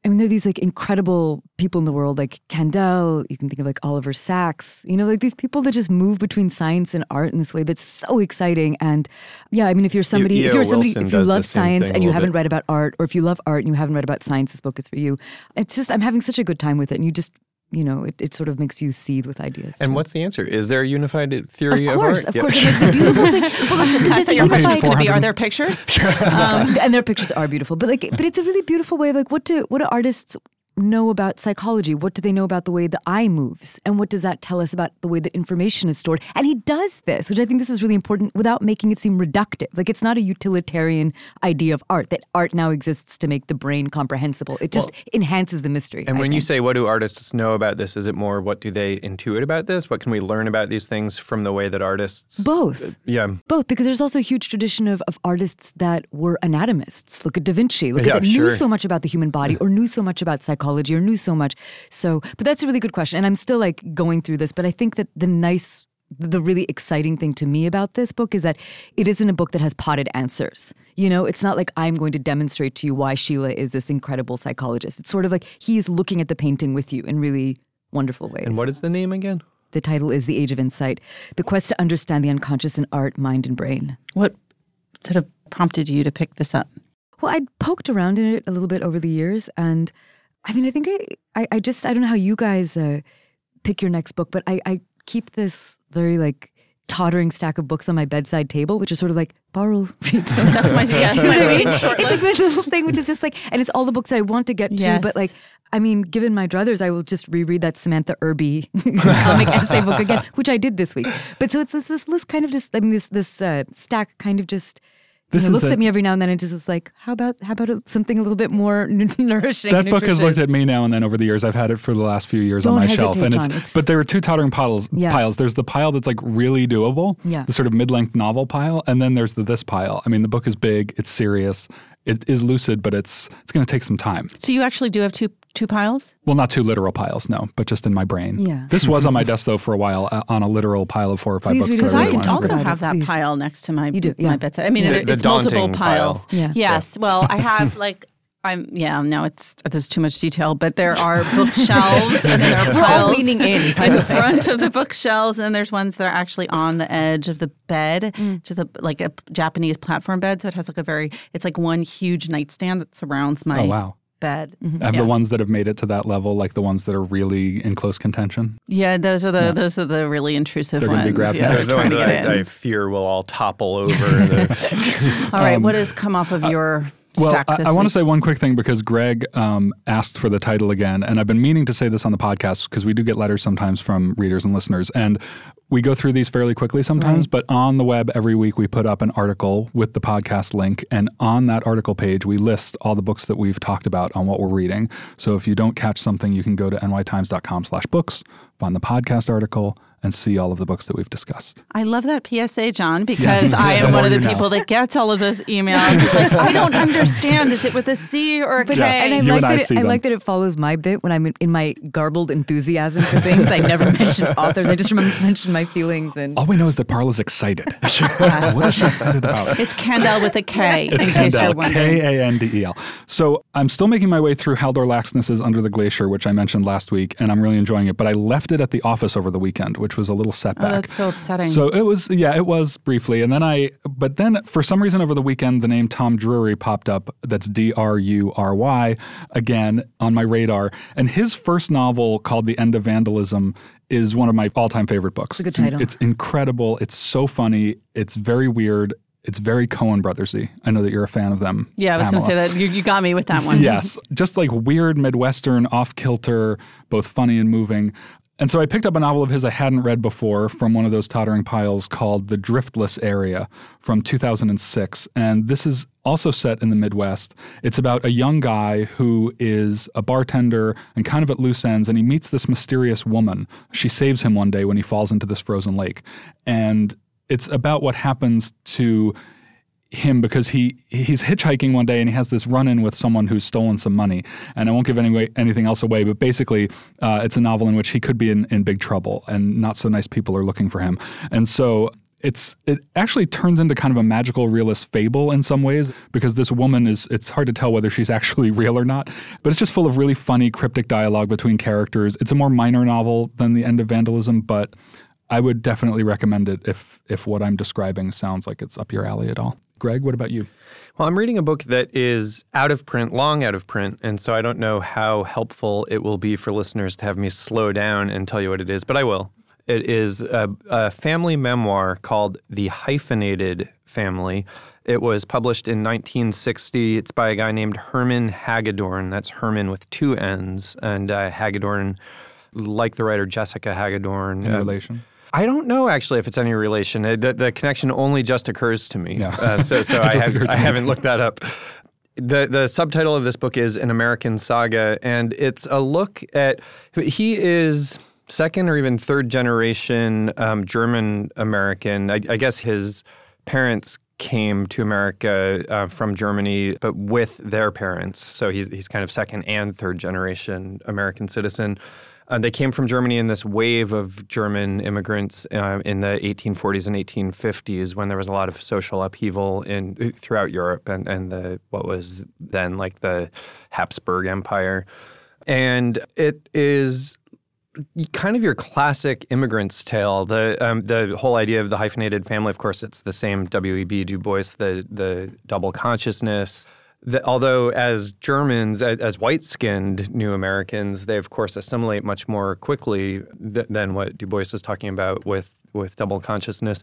Speaker 7: I mean, there are these like incredible people in the world, like Kandel. You can think of like Oliver Sacks. You know, like these people that just move between science and art in this way that's so exciting. And yeah, I mean, if you're somebody, if you're somebody,
Speaker 6: Wilson
Speaker 7: if you love science and you haven't
Speaker 6: bit.
Speaker 7: read about art, or if you love art and you haven't read about science, this book is for you. It's just I'm having such a good time with it, and you just you know, it, it sort of makes you seethe with ideas.
Speaker 6: And
Speaker 7: too.
Speaker 6: what's the answer? Is there a unified theory of,
Speaker 7: course,
Speaker 6: art?
Speaker 7: of
Speaker 6: Yep.
Speaker 7: course. And like the beautiful thing. Well, like, there's
Speaker 1: so
Speaker 7: a
Speaker 1: your question
Speaker 7: unified-
Speaker 1: is going to be: Are there pictures?
Speaker 7: um, and their pictures are beautiful, but like, but it's a really beautiful way. Of like, what do what do artists know about psychology? What do they know about the way the eye moves, and what does that tell us about the way that information is stored? And he does this, which I think this is really important, without making it seem reductive. Like, it's not a utilitarian idea of art that art now exists to make the brain comprehensible. It just enhances the mystery.
Speaker 6: And
Speaker 7: I
Speaker 6: when you say, what do artists know about this? Is it more what do they intuit about this? What can we learn about these things from the way that artists?
Speaker 7: both.
Speaker 6: Uh, yeah.
Speaker 7: Both, because there's also a huge tradition of, of artists that were anatomists. Look at Da Vinci. Look
Speaker 6: Yeah,
Speaker 7: at that
Speaker 6: sure.
Speaker 7: knew so much about the human body, or knew so much about psychology, or knew so much. So, but that's a really good question, and I'm still like going through this. But I think that the nice, the really exciting thing to me about this book is that it isn't a book that has potted answers. You know, it's not like I'm going to demonstrate to you why Schiele is this incredible psychologist. It's sort of like he is looking at the painting with you in really wonderful ways.
Speaker 6: And what is the name again?
Speaker 7: the title is The Age of Insight: The Quest to Understand the Unconscious in Art, Mind, and Brain.
Speaker 1: What sort of prompted you to pick this up?
Speaker 7: Well, I'd poked around in it a little bit over the years, and I mean, I think I, I, I just, I don't know how you guys uh, pick your next book, but I, I keep this very like tottering stack of books on my bedside table, which is sort of like borrow.
Speaker 1: That's my, yeah,
Speaker 7: You know what I mean? It's like this little thing, which is just like, and it's all the books I want to get to, but like, I mean, given my druthers, I will just reread that Samantha Irby comic essay book again, which I did this week. But so it's this, this list kind of just, I mean, this this uh, stack kind of just
Speaker 8: This
Speaker 7: looks
Speaker 8: a-
Speaker 7: at me every now and then and just is like, how about how about something a little bit more n- nourishing?
Speaker 8: That book has looked at me now and then over the years. I've had it for the last few years
Speaker 7: Don't
Speaker 8: on my shelf, and it's,
Speaker 7: It's-
Speaker 8: but there are two tottering piles.
Speaker 7: Yeah.
Speaker 8: Piles. There's the pile that's like really doable,
Speaker 7: Yeah.
Speaker 8: the sort of mid-length novel pile, and then there's the this pile. I mean, the book is big, it's serious, it is lucid, but it's it's going to take some time.
Speaker 1: So you actually do have two two piles?
Speaker 8: Well, not two literal piles, no, but just in my brain.
Speaker 7: Yeah.
Speaker 8: This was on my desk though for a while uh, on a literal pile of four or five
Speaker 7: Please
Speaker 8: books.
Speaker 7: read
Speaker 8: that
Speaker 7: it.
Speaker 1: Because
Speaker 8: I
Speaker 1: I
Speaker 8: really
Speaker 1: can
Speaker 8: wanted to
Speaker 1: also have that
Speaker 7: please.
Speaker 1: pile next to my
Speaker 7: You do, yeah.
Speaker 1: my bedside. I mean,
Speaker 6: The-
Speaker 1: it,
Speaker 6: the
Speaker 1: it's multiple
Speaker 6: daunting pile.
Speaker 1: piles.
Speaker 7: Yeah.
Speaker 1: Yes. Well, I have like I'm yeah, no, it's this is too much detail, but there are bookshelves and then there are
Speaker 7: We're all
Speaker 1: piles
Speaker 7: leaning in,
Speaker 1: in front of the bookshelves, and there's ones that are actually on the edge of the bed,
Speaker 7: Mm.
Speaker 1: which is a like a Japanese platform bed. So it has like a very it's like one huge nightstand that surrounds my
Speaker 8: Oh wow.
Speaker 1: bed.
Speaker 8: Have
Speaker 1: Yes.
Speaker 8: the ones that have made it to that level, like the ones that are really in close contention.
Speaker 1: Yeah, those are the those are the really intrusive
Speaker 8: They're
Speaker 1: ones.
Speaker 8: be grabbed
Speaker 1: yeah,
Speaker 8: next.
Speaker 6: Those are the
Speaker 1: trying
Speaker 6: ones
Speaker 1: to get
Speaker 6: that I,
Speaker 1: in.
Speaker 6: I fear will all topple over. the,
Speaker 1: All right, what has come off of your
Speaker 8: Um, uh, Well, I, I want to say one quick thing because Greg um, asked for the title again, and I've been meaning to say this on the podcast because we do get letters sometimes from readers and listeners, and we go through these fairly quickly sometimes. But on the web every week, we put up an article with the podcast link, and on that article page, we list all the books that we've talked about on what we're reading. So if you don't catch something, you can go to nytimes.com/books, find the podcast article, and see all of the books that we've discussed.
Speaker 1: I love that PSA, John, because I am one of the
Speaker 8: you know.
Speaker 1: people that gets all of those emails. It's like I don't understand. Is it with a C or a K?
Speaker 8: Yes.
Speaker 7: And I
Speaker 8: You
Speaker 7: like
Speaker 8: and I
Speaker 7: that.
Speaker 8: see
Speaker 7: It, I like that it follows my bit when I'm in, in my garbled enthusiasm for things. I never mention authors. I just remember mention my feelings and.
Speaker 8: All we know is that Parul's excited. what is she excited about?
Speaker 1: It's Kendall with a K,
Speaker 8: It's
Speaker 1: in case you're
Speaker 8: Kandel,
Speaker 1: wondering.
Speaker 8: K A N D E L. So I'm still making my way through Halldór Laxness's Under the Glacier, which I mentioned last week, and I'm really enjoying it. But I left it at the office over the weekend, which was a little setback.
Speaker 1: Oh,
Speaker 8: setback.
Speaker 1: that's so upsetting.
Speaker 8: So it was, yeah, it was briefly. And then I, but then for some reason over the weekend, the name Tom Drury popped up. That's D R U R Y again on my radar. And his first novel called The End of Vandalism is one of my all time favorite books.
Speaker 7: a good
Speaker 8: It's
Speaker 7: title.
Speaker 8: It's incredible. It's so funny. It's very weird. It's very Coen Brothersy. I know that you're a fan of them.
Speaker 1: yeah, I was going to say that. You, you got me with that one.
Speaker 8: Yes, just like weird Midwestern, off kilter, both funny and moving. And so I picked up a novel of his I hadn't read before from one of those tottering piles called The Driftless Area from 2006. And this is also set in the Midwest. It's about a young guy who is a bartender and kind of at loose ends, and he meets this mysterious woman. She saves him one day when he falls into this frozen lake. And it's about what happens to him because he he's hitchhiking one day and he has this run-in with someone who's stolen some money. And i won't give any way, anything else away but basically uh, it's a novel in which he could be in, in big trouble and not so nice people are looking for him. And so it's it actually turns into kind of a magical realist fable in some ways because this woman is it's hard to tell whether she's actually real or not but it's just full of really funny cryptic dialogue between characters. It's a more minor novel than the end of vandalism but I would definitely recommend it if if what I'm describing sounds like it's up your alley at all. Greg, what about you?
Speaker 6: Well, I'm reading a book that is out of print, long out of print, and so I don't know how helpful it will be for listeners to have me slow down and tell you what it is, but I will. It is a, a family memoir called The Hyphenated Family. It was published in 1960. It's by a guy named Herman Hagedorn. That's Herman with two N's, and uh, Hagedorn, like the writer Jessica Hagedorn.
Speaker 8: In
Speaker 6: uh,
Speaker 8: relation?
Speaker 6: I don't know actually if it's any relation. Uh, The, the connection only just occurs to me.
Speaker 8: Yeah.
Speaker 6: Uh, so so I, have, I haven't looked that up. The the subtitle of this book is An American Saga, and it's a look at he is second or even third generation um, German American. I, I guess his parents came to America uh, from Germany, but with their parents. So he's he's kind of second and third generation American citizen. Uh, they came from Germany in this wave of German immigrants uh, in the 1840s and 1850s when there was a lot of social upheaval in throughout Europe and, and the what was then like the Habsburg Empire. And it is kind of your classic immigrant's tale. The um, the whole idea of the hyphenated family, of course, it's the same W.E.B. Du Bois, the the double consciousness. The, although as Germans, as, as white-skinned new Americans, they of course assimilate much more quickly th- than what Du Bois is talking about with with double consciousness.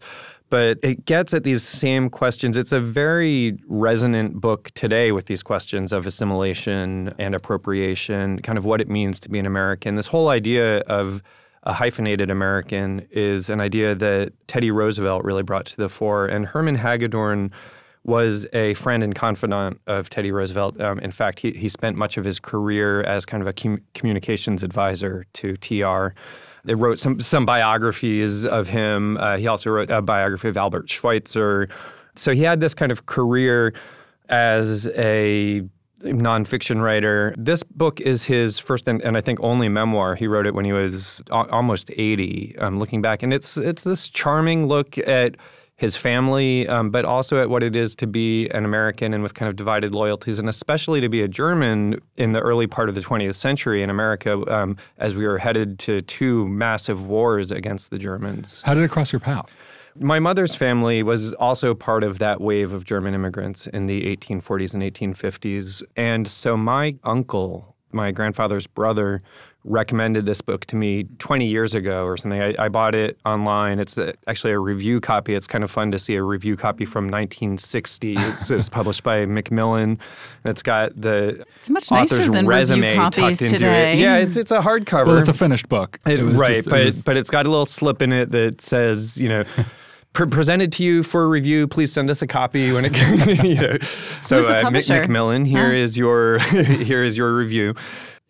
Speaker 6: But it gets at these same questions. It's a very resonant book today with these questions of assimilation and appropriation, kind of what it means to be an American. This whole idea of a hyphenated American is an idea that Teddy Roosevelt really brought to the fore. And Herman Hagedorn was a friend and confidant of Teddy Roosevelt. Um, in fact, he, he spent much of his career as kind of a com- communications advisor to TR. They wrote some some biographies of him. Uh, he also wrote a biography of Albert Schweitzer. So he had this kind of career as a nonfiction writer. This book is his first and, and I think only memoir. He wrote it when he was a- almost 80. Um, looking back, and it's it's this charming look at his family, um, but also at what it is to be an American and with kind of divided loyalties, and especially to be a German in the early part of the 20th century in America um, as we were headed to two massive wars against the Germans.
Speaker 8: How did it cross your path?
Speaker 6: My mother's family was also part of that wave of German immigrants in the 1840s and 1850s. And so my uncle, my grandfather's brother, recommended this book to me 20 years ago or something. I, I bought it online. It's a, actually a review copy. It's kind of fun to see a review copy from 1960. it's, it's published by Macmillan. It's got the
Speaker 1: It's much nicer
Speaker 6: author's
Speaker 1: than
Speaker 6: resume
Speaker 1: review copies
Speaker 6: tucked into
Speaker 1: today.
Speaker 6: it. Yeah, it's it's a hardcover.
Speaker 8: Well, it's a finished book.
Speaker 6: It-
Speaker 8: It was
Speaker 6: right,
Speaker 8: just- it
Speaker 6: but
Speaker 8: was-
Speaker 6: but it's got a little slip in it that says, you know. Pre- presented to you for review. Please send us a copy when it. you know. So
Speaker 1: Who's
Speaker 6: uh, Mick
Speaker 1: publisher?
Speaker 6: Macmillan, here
Speaker 1: Huh?
Speaker 6: is your here is your review.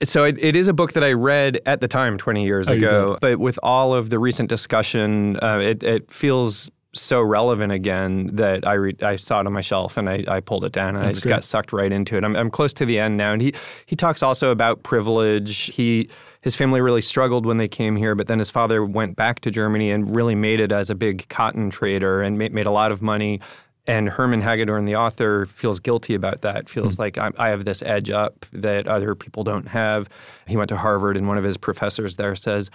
Speaker 6: So it, it is a book that I read at the time, 20 years
Speaker 8: Oh,
Speaker 6: ago. But with all of the recent discussion, uh, it, it feels so relevant again that I re- I saw it on my shelf and I, I pulled it down and I just
Speaker 8: great.
Speaker 6: got sucked right into it. I'm, I'm close to the end now, and he he talks also about privilege. He his family really struggled when they came here, but then his father went back to Germany and really made it as a big cotton trader and made, made a lot of money. And Herman Hagedorn, the author, feels guilty about that. Feels hmm. like I, I have this edge up that other people don't have. He went to Harvard, and one of his professors there says,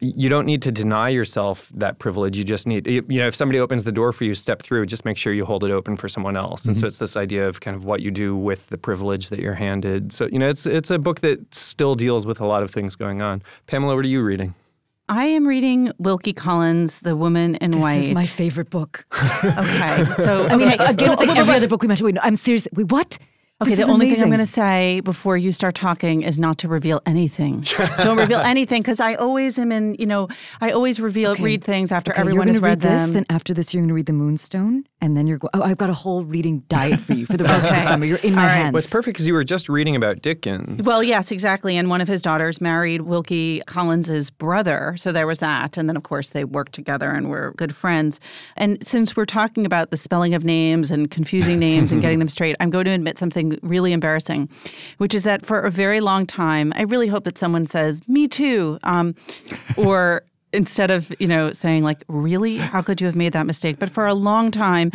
Speaker 6: you don't need to deny yourself that privilege. You just need, you know, if somebody opens the door for you, step through. Just make sure you hold it open for someone else. And so mm-hmm. it's this idea of kind of what you do with the privilege that you're handed. So you know, it's it's a book that still deals with a lot of things going on. Pamela, what are you reading?
Speaker 1: I am reading Wilkie Collins, The Woman in
Speaker 7: This
Speaker 1: White.
Speaker 7: This is my favorite book.
Speaker 1: Okay, so
Speaker 7: I mean,
Speaker 1: okay,
Speaker 7: again,
Speaker 1: so-
Speaker 7: like every other book we mentioned. Wait, no, I'm serious. Wait, what?
Speaker 1: Okay,
Speaker 7: This
Speaker 1: the
Speaker 7: is
Speaker 1: only thing I'm going to say before you start talking is not to reveal anything. Don't reveal anything because I always am in, you know, I always reveal
Speaker 7: Okay.
Speaker 1: read things after
Speaker 7: Okay,
Speaker 1: everyone
Speaker 7: you're
Speaker 1: has
Speaker 7: gonna
Speaker 1: read
Speaker 7: read this, then after this, you're going to read The Moonstone, and then you're going. Oh, I've got a whole reading diet for you for the rest of the summer. You're in my
Speaker 1: All right.
Speaker 7: hands.
Speaker 6: Well, perfect because you were just reading about Dickens.
Speaker 1: Well, yes, exactly. And one of his daughters married Wilkie Collins's brother. So there was that. And then, of course, they worked together and were good friends. And since we're talking about the spelling of names and confusing names and getting them straight, I'm going to admit something really embarrassing, which is that for a very long time, I really hope that someone says, me too. Um, or instead of, you know, saying, like, really? How could you have made that mistake? But for a long time,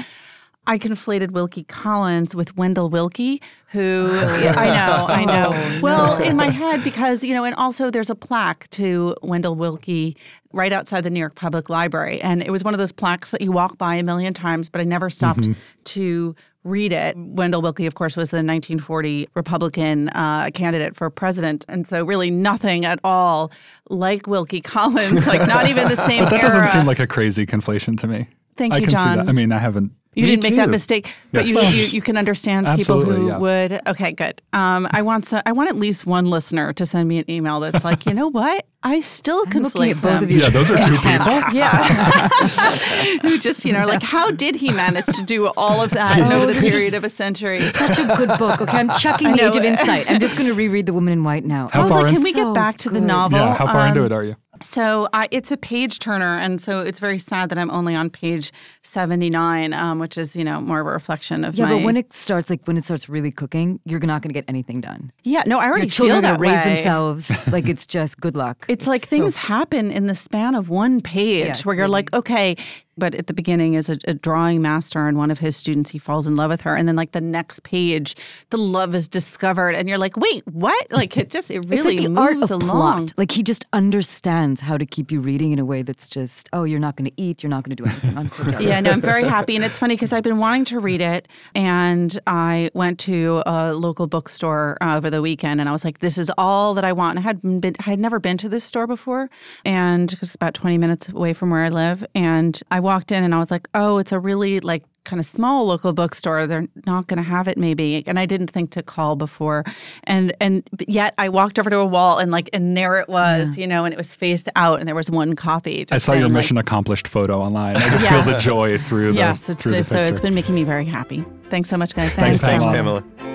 Speaker 1: I conflated Wilkie Collins with Wendell Willkie, who I know, I know.
Speaker 7: Oh,
Speaker 1: well, in my head, because, you know, and also there's a plaque to Wendell Willkie right outside the New York Public Library. And it was one of those plaques that you walk by a million times, but I never stopped to read it. Wendell Willkie, of course, was the 1940 Republican uh, candidate for president. And so, really, nothing at all like Wilkie Collins, like not even the same
Speaker 8: but that
Speaker 1: era.
Speaker 8: doesn't seem like a crazy conflation to me.
Speaker 1: Thank
Speaker 8: I
Speaker 1: you,
Speaker 8: can See
Speaker 1: John.
Speaker 8: that. I mean, I haven't.
Speaker 1: You
Speaker 6: Me
Speaker 1: didn't make that mistake, but you, you you can understand people who
Speaker 8: yeah.
Speaker 1: would. Okay, good. Um, I want so, I want at least one listener to send me an email that's like, you know what? I still
Speaker 7: I'm looking
Speaker 1: conflate
Speaker 7: at both
Speaker 1: them.
Speaker 7: of these.
Speaker 8: Yeah, those are two people.
Speaker 1: Yeah, who just you know like how did he manage to do all of that in
Speaker 7: Oh,
Speaker 1: over the period of a century?
Speaker 7: Such a good book. Okay, I'm chucking
Speaker 1: I
Speaker 7: The
Speaker 1: know.
Speaker 7: Age of Insight. I'm just going to reread The Woman in White now.
Speaker 8: How
Speaker 1: I was
Speaker 8: far
Speaker 1: like,
Speaker 8: in-
Speaker 1: can we get
Speaker 7: So
Speaker 1: back to the novel?
Speaker 8: Yeah, how far into
Speaker 1: Um,
Speaker 8: it are you?
Speaker 1: So I, it's a page turner, and so it's very sad that I'm only on page 79, um, which is you know more of a reflection of
Speaker 7: Yeah,
Speaker 1: my.
Speaker 7: but when it starts, like when it starts really cooking, you're not going to get anything done.
Speaker 1: yeah, no, I already
Speaker 7: Your children
Speaker 1: feel that
Speaker 7: raise
Speaker 1: way.
Speaker 7: themselves. like it's just good luck.
Speaker 1: It's like
Speaker 7: so-
Speaker 1: things happen in the span of one page
Speaker 7: it's
Speaker 1: where you're like, okay. But at the beginning, as a, a drawing master and one of his students, he falls in love with her. And then, like, the next page, the love is discovered. And you're like, wait, what? Like, it just, it
Speaker 7: It's
Speaker 1: really
Speaker 7: like the
Speaker 1: moves
Speaker 7: art of
Speaker 1: along.
Speaker 7: plot. Like he just understands how to keep you reading in a way that's just, oh, you're not going to eat, you're not going to do anything. I'm so jealous.
Speaker 1: Yeah, no, I'm very happy. And it's funny because I've been wanting to read it. And I went to a local bookstore uh, over the weekend and I was like, this is all that I want. And I had, been, I had never been to this store before. And it's about 20 minutes away from where I live. And I walked in and I was like, oh, it's a really like, kind of small local bookstore they're not going to have it maybe and i didn't think to call before and and yet i walked over to a wall and like and there it was you know and it was faced out and there was one copy
Speaker 8: I
Speaker 1: just
Speaker 8: saw your
Speaker 1: saying, like,
Speaker 8: mission accomplished photo online. I can
Speaker 1: Yeah.
Speaker 8: feel the joy through the
Speaker 1: yes, it's,
Speaker 8: through the
Speaker 1: so it's been making me very happy. Thanks so much, guys.
Speaker 8: Thanks,
Speaker 6: Thanks,
Speaker 8: Pamela.
Speaker 6: Pamela.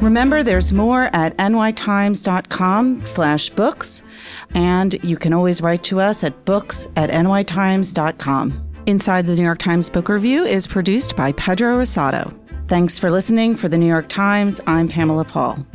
Speaker 1: Remember, there's more at nytimes.com slash books, and you can always write to us at books at nytimes.com. Inside the New York Times Book Review is produced by Pedro Rosado. Thanks for listening. For the New York Times, I'm Pamela Paul.